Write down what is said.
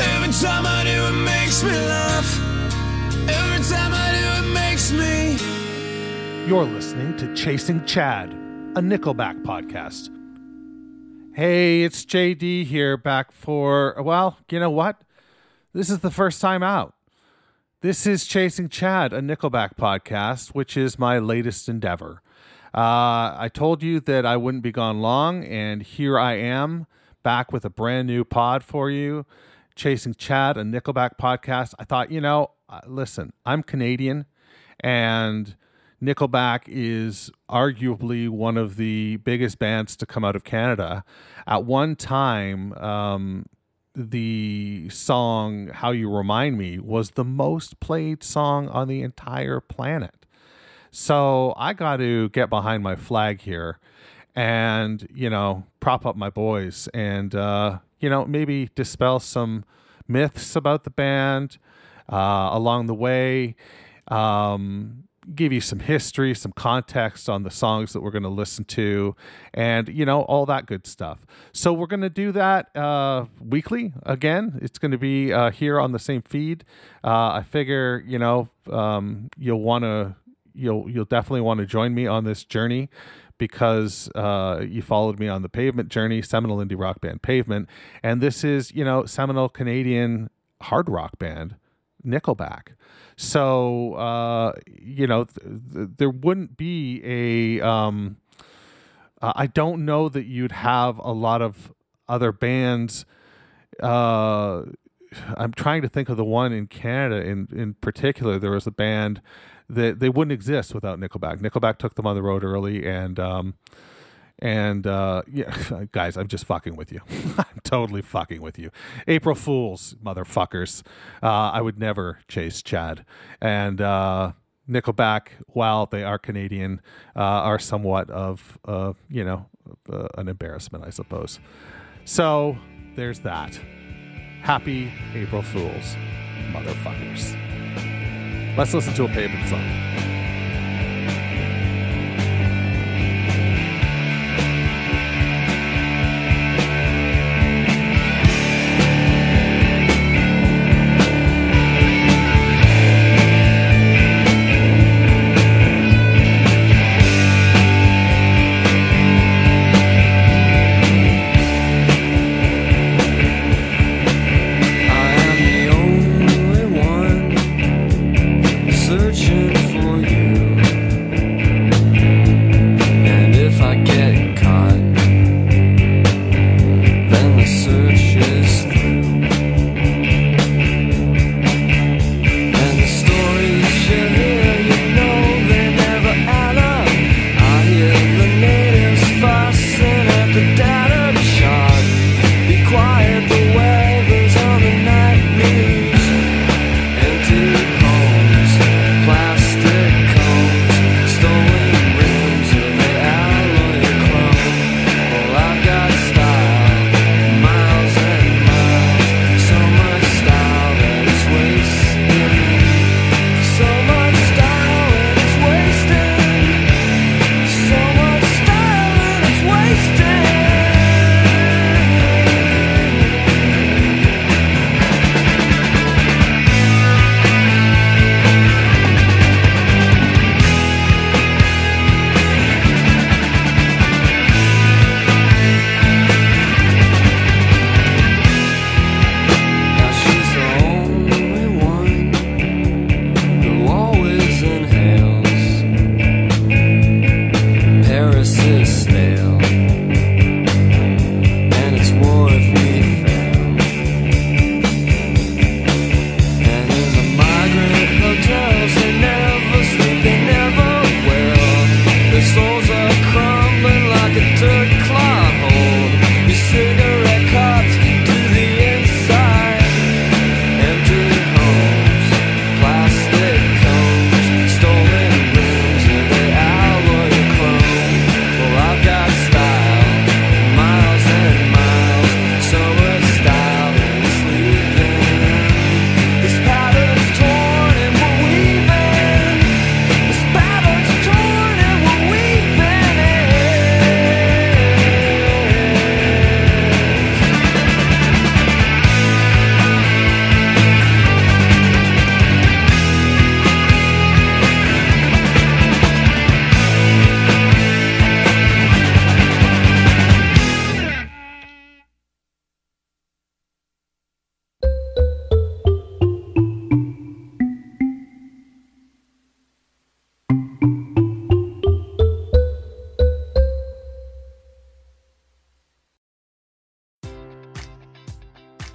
Every time I do, it makes me laugh. Every time I do, it makes me. You're listening to Chasing Chad, a Nickelback podcast. Hey, it's JD here, back for, well, you know what? This is the first time out. This is Chasing Chad, a Nickelback podcast, which is my latest endeavor. Uh, I told you that I wouldn't be gone long, and here I am back with a brand new pod for you. Chasing Chad, a Nickelback podcast. I thought, you know, uh, listen, I'm Canadian, and Nickelback is arguably one of the biggest bands to come out of Canada. At one time, um, the song How You Remind Me was the most played song on the entire planet. So I got to get behind my flag here and, you know, prop up my boys and, uh, you know, maybe dispel some myths about the band uh, along the way. Um, give you some history, some context on the songs that we're going to listen to, and you know all that good stuff. So we're going to do that uh, weekly again. It's going to be uh, here on the same feed. Uh, I figure you know um, you'll want to you'll you'll definitely want to join me on this journey because uh, you followed me on the Pavement journey, seminal indie rock band Pavement, and this is you know seminal Canadian hard rock band Nickelback. So uh, you know th- th- there wouldn't be a. Um, uh, I don't know that you'd have a lot of other bands. Uh, I'm trying to think of the one in Canada in in particular. There was a band that they wouldn't exist without Nickelback. Nickelback took them on the road early, and um, and uh, yeah, guys, I'm just fucking with you. I'm totally fucking with you. April Fools, motherfuckers. Uh, I would never chase Chad. And uh, Nickelback, while they are Canadian, uh, are somewhat of, uh, you know, uh, an embarrassment, I suppose. So there's that. Happy April Fools, motherfuckers. Let's listen to a pavement song.